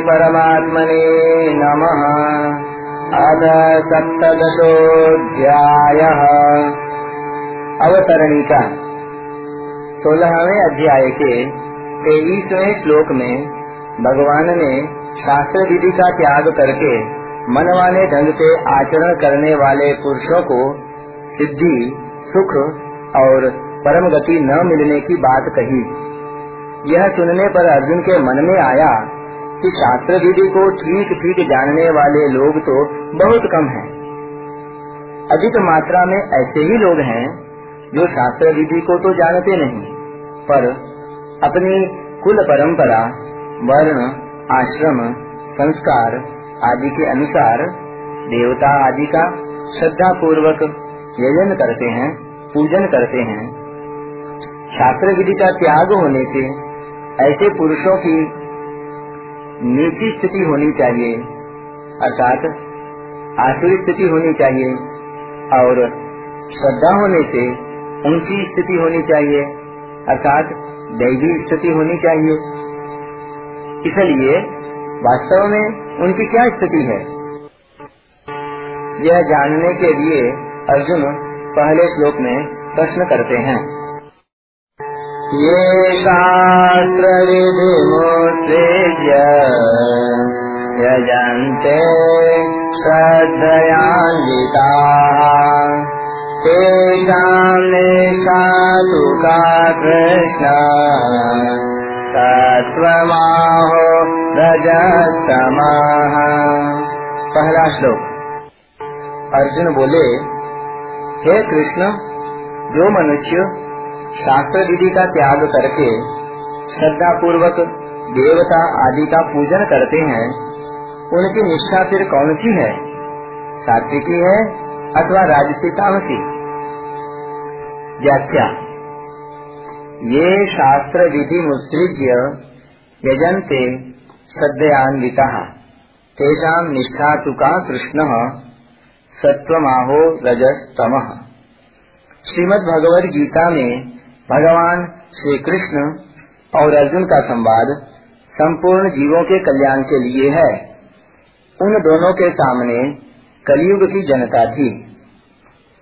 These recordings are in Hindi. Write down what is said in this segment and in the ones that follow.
परमात्मने नमः। अथ सप्तदशोऽध्यायः। अवतरणिका सोलहवें अध्याय के तेईसवें श्लोक में भगवान ने शास्त्र विधि का त्याग करके मन मनवाने ढंग से आचरण करने वाले पुरुषों को सिद्धि, सुख और परम गति न मिलने की बात कही। यह सुनने पर अर्जुन के मन में आया कि शास्त्र विधि को ठीक ठीक जानने वाले लोग तो बहुत कम हैं। अधिक मात्रा में ऐसे ही लोग हैं जो शास्त्र विधि को तो जानते नहीं, पर अपनी कुल परंपरा, वर्ण, आश्रम, संस्कार आदि के अनुसार देवता आदि का श्रद्धा पूर्वक यजन करते हैं, पूजन करते हैं शास्त्र विधि का त्याग होने से ऐसे पुरुषों की नीति स्थिति होनी चाहिए, अर्थात आसुरी स्थिति होनी चाहिए, और श्रद्धा होने से ऊँची स्थिति होनी चाहिए, अर्थात दैवी स्थिति होनी चाहिए। इसलिए वास्तव में उनकी क्या स्थिति है? यह जानने के लिए अर्जुन पहले श्लोक में प्रश्न करते हैं। ये शास्त्रविधिमुत्सृज्य यजन्ते श्रद्धयान्विताः। तेषां निष्ठातुका कृष्ण। तत्त्वमाहो रजस्तमः। पहला श्लोक। अर्जुन बोले हे कृष्ण जो मनुष्य शास्त्र विधि का त्याग करके श्रद्धा पूर्वक देवता आदि का पूजन करते हैं, उनकी निष्ठा फिर कौन सी है? सात्विकी है अथवा राजसी तामसी व्याख्या। ये शास्त्र विधि मुत्सृज्य यजन्ते श्रद्धयान्विता। तेषां निष्ठा तुका कृष्ण सत्वमाहो रजस्तम। श्रीमद् भगवद गीता में भगवान श्री कृष्ण और अर्जुन का संवाद संपूर्ण जीवों के कल्याण के लिए है। उन दोनों के सामने कलयुग की जनता थी,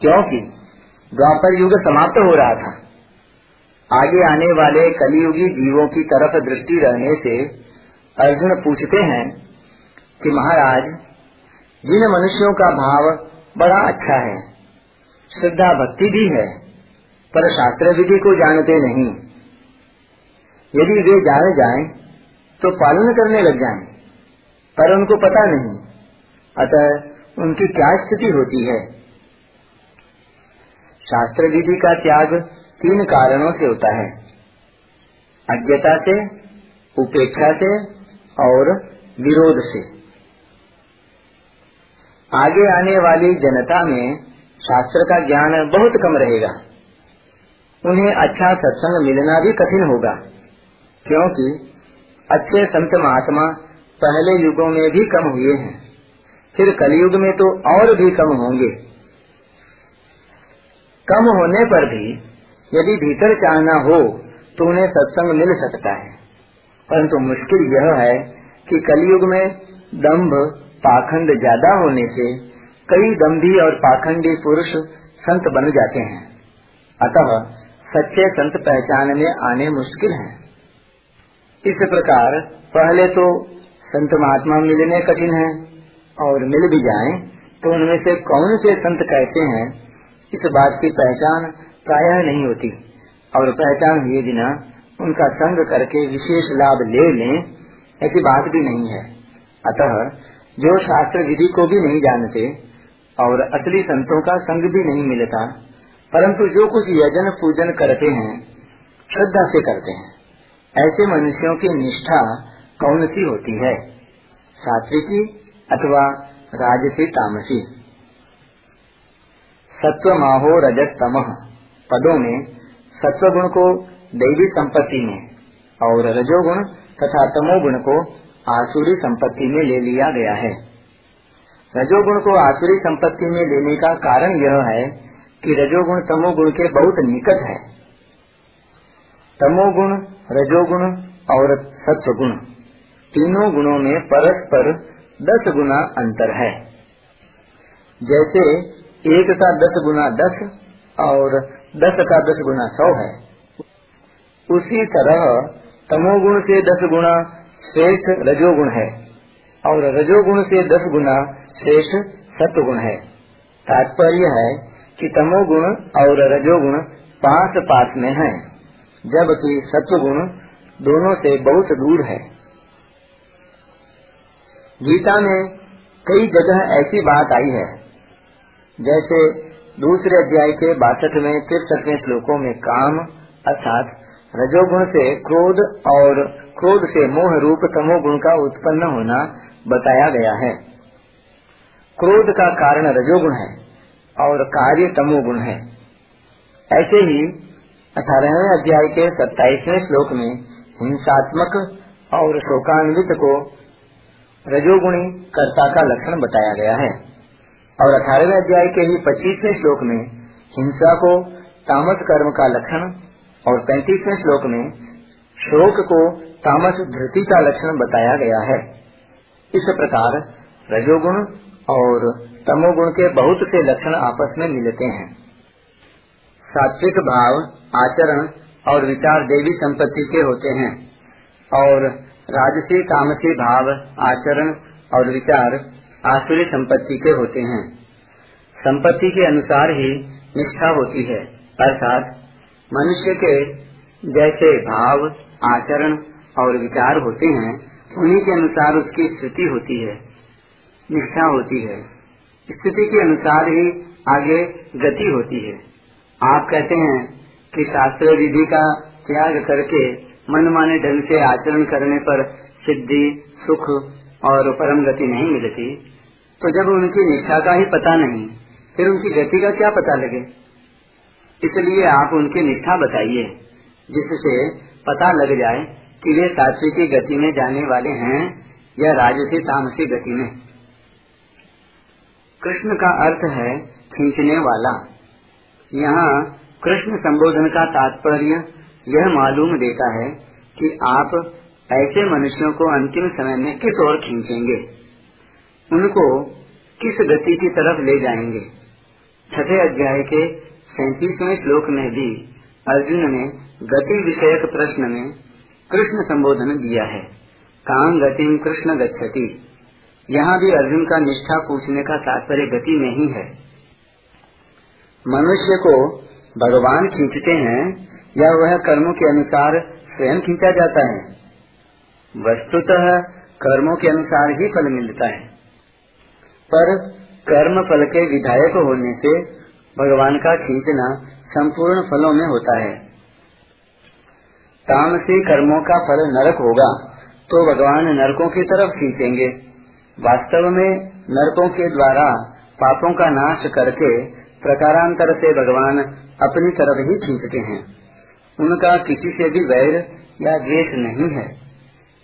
क्योंकि द्वापर युग समाप्त हो रहा था। आगे आने वाले कलयुगी जीवों की तरफ़ दृष्टि रहने से अर्जुन पूछते हैं कि महाराज, जिन मनुष्यों का भाव बड़ा अच्छा है, श्रद्धा भक्ति भी है पर शास्त्र विधि को जानते नहीं। यदि वे जान जाएँ तो पालन करने लग जाएँ, पर उनको पता नहीं। अतः उनकी क्या स्थिति होती है? शास्त्र विधि का त्याग तीन कारणों से होता है। अज्ञता से उपेक्षा से और विरोध से। आगे आने वाली जनता में शास्त्र का ज्ञान बहुत कम रहेगा। उन्हें अच्छा सत्संग मिलना भी कठिन होगा, क्योंकि अच्छे संत महात्मा पहले युगों में भी कम हुए हैं, फिर कलयुग में तो और भी कम होंगे। कम होने पर भी यदि भीतर चाहना हो तो उन्हें सत्संग मिल सकता है। परंतु मुश्किल यह है कि कलयुग में दंभ, पाखंड ज़्यादा होने से कई दम्भी और पाखंडी पुरुष संत बन जाते हैं। अतः सच्चे संत पहचान में आने मुश्किल है। इस प्रकार पहले तो संत महात्मा मिलने कठिन है और मिल भी जाएँ तो उनमें से कौन से संत कहते हैं, इस बात की पहचान प्रायः नहीं होती। और पहचान हुए बिना उनका संग करके विशेष लाभ ले लें, ऐसी बात भी नहीं है। अतः जो शास्त्र विधि को भी नहीं जानते और असली संतों का संग भी नहीं मिलता परंतु जो कुछ यजन पूजन करते हैं, श्रद्धा से करते हैं, ऐसे मनुष्यों की निष्ठा कौन सी होती है? सात्विकी अथवा राजसी तामसी? सत्व माहो रजत तम पदों में सत्व गुण को दैवी संपत्ति में और रजोगुण तथा तमोगुण को आसुरी संपत्ति में ले लिया गया है। रजोगुण को आसुरी संपत्ति में लेने का कारण यह है कि रजोगुण तमोगुण के बहुत निकट है। तमोगुण, रजोगुण और सत्वगुण तीनों गुणों में परस्पर दस गुना अंतर है। जैसे एक का दस गुना दस और दस का दस गुना सौ है। उसी तरह तमोगुण से दस गुना श्रेष्ठ रजोगुण है और रजोगुण से दस गुना श्रेष्ठ सत्वगुण है। तात्पर्य है कि तमोगुण और रजोगुण पास पास में हैं, जबकि सत्वगुण दोनों से बहुत दूर है। गीता में कई जगह ऐसी बात आई है जैसे दूसरे अध्याय के बासठ में तिरसठवें श्लोकों में काम अर्थात रजोगुण से क्रोध और क्रोध से मोह रूप तमोगुण का उत्पन्न होना बताया गया है। क्रोध का कारण रजोगुण है। और कार्य तमोगुण है। ऐसे ही अठारहवें अध्याय के सत्ताईसवें श्लोक में हिंसात्मक और शोकान्वित को रजोगुणी कर्ता का लक्षण बताया गया है। और अठारहवें अध्याय के ही पच्चीसवें श्लोक में हिंसा को तामस कर्म का लक्षण और पैंतीसवें श्लोक में शोक को तामस धृति का लक्षण बताया गया है। इस प्रकार रजोगुण और तमोगुण के बहुत से लक्षण आपस में मिलते हैं। सात्विक भाव, आचरण और विचार देवी संपत्ति के होते हैं और राजसी, तामसी भाव, आचरण और विचार आसुरी संपत्ति के होते हैं। संपत्ति के अनुसार ही निष्ठा होती है, अर्थात मनुष्य के जैसे भाव, आचरण और विचार होते हैं, उन्हीं के अनुसार उसकी स्थिति होती है, निष्ठा होती है। स्थिति के अनुसार ही आगे गति होती है। आप कहते हैं कि शास्त्र विधि का त्याग करके मन माने ढंग से आचरण करने पर सिद्धि, सुख और परम गति नहीं मिलती। तो जब उनकी निष्ठा का ही पता नहीं, फिर उनकी गति का क्या पता लगे? इसलिए आप उनकी निष्ठा बताइए, जिससे पता लग जाए कि वे सात्विकी गति में जाने वाले हैं या राजसी तामसी गति में। कृष्ण का अर्थ है खींचने वाला। यहाँ कृष्ण संबोधन का तात्पर्य यह मालूम देता है कि आप ऐसे मनुष्यों को अंतिम समय में किस ओर खींचेंगे? उनको किस गति की तरफ़ ले जाएँगे? छठे अध्याय के सैतीसवें श्लोक में भी अर्जुन ने गति विषयक प्रश्न में कृष्ण संबोधन दिया है। काम गतिम कृष्ण गच्छति। यहाँ भी अर्जुन का निष्ठा पूछने का तात्पर्य गति में ही है। मनुष्य को भगवान खींचते हैं या वह कर्मों के अनुसार स्वयं खींचा जाता है। वस्तुतः कर्मों के अनुसार ही फल मिलता है। पर कर्म फल के विधायक होने से भगवान का खींचना संपूर्ण फलों में होता है। तामसी कर्मों का फल नरक होगा तो भगवान नरकों की तरफ़ खींचेंगे। वास्तव में नरकों के द्वारा पापों का नाश करके प्रकारांतर से भगवान अपनी तरफ़ ही खींचते हैं। उनका किसी से भी वैर या द्वेष नहीं है।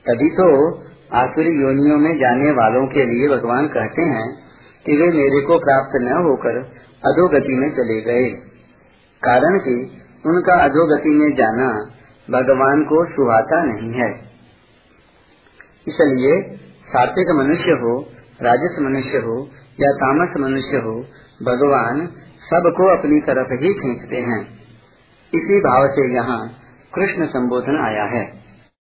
तभी तो आसुरी योनियों में जाने वालों के लिए भगवान कहते हैं कि वे मेरे को प्राप्त न होकर अधोगति में चले गए। कारण कि उनका अधोगति में जाना भगवान को सुहाता नहीं है। इसलिए सात्विक मनुष्य हो, राजस मनुष्य हो, या तामस मनुष्य हो, भगवान सबको अपनी तरफ़ ही खींचते हैं। इसी भाव से यहाँ कृष्ण संबोधन आया है।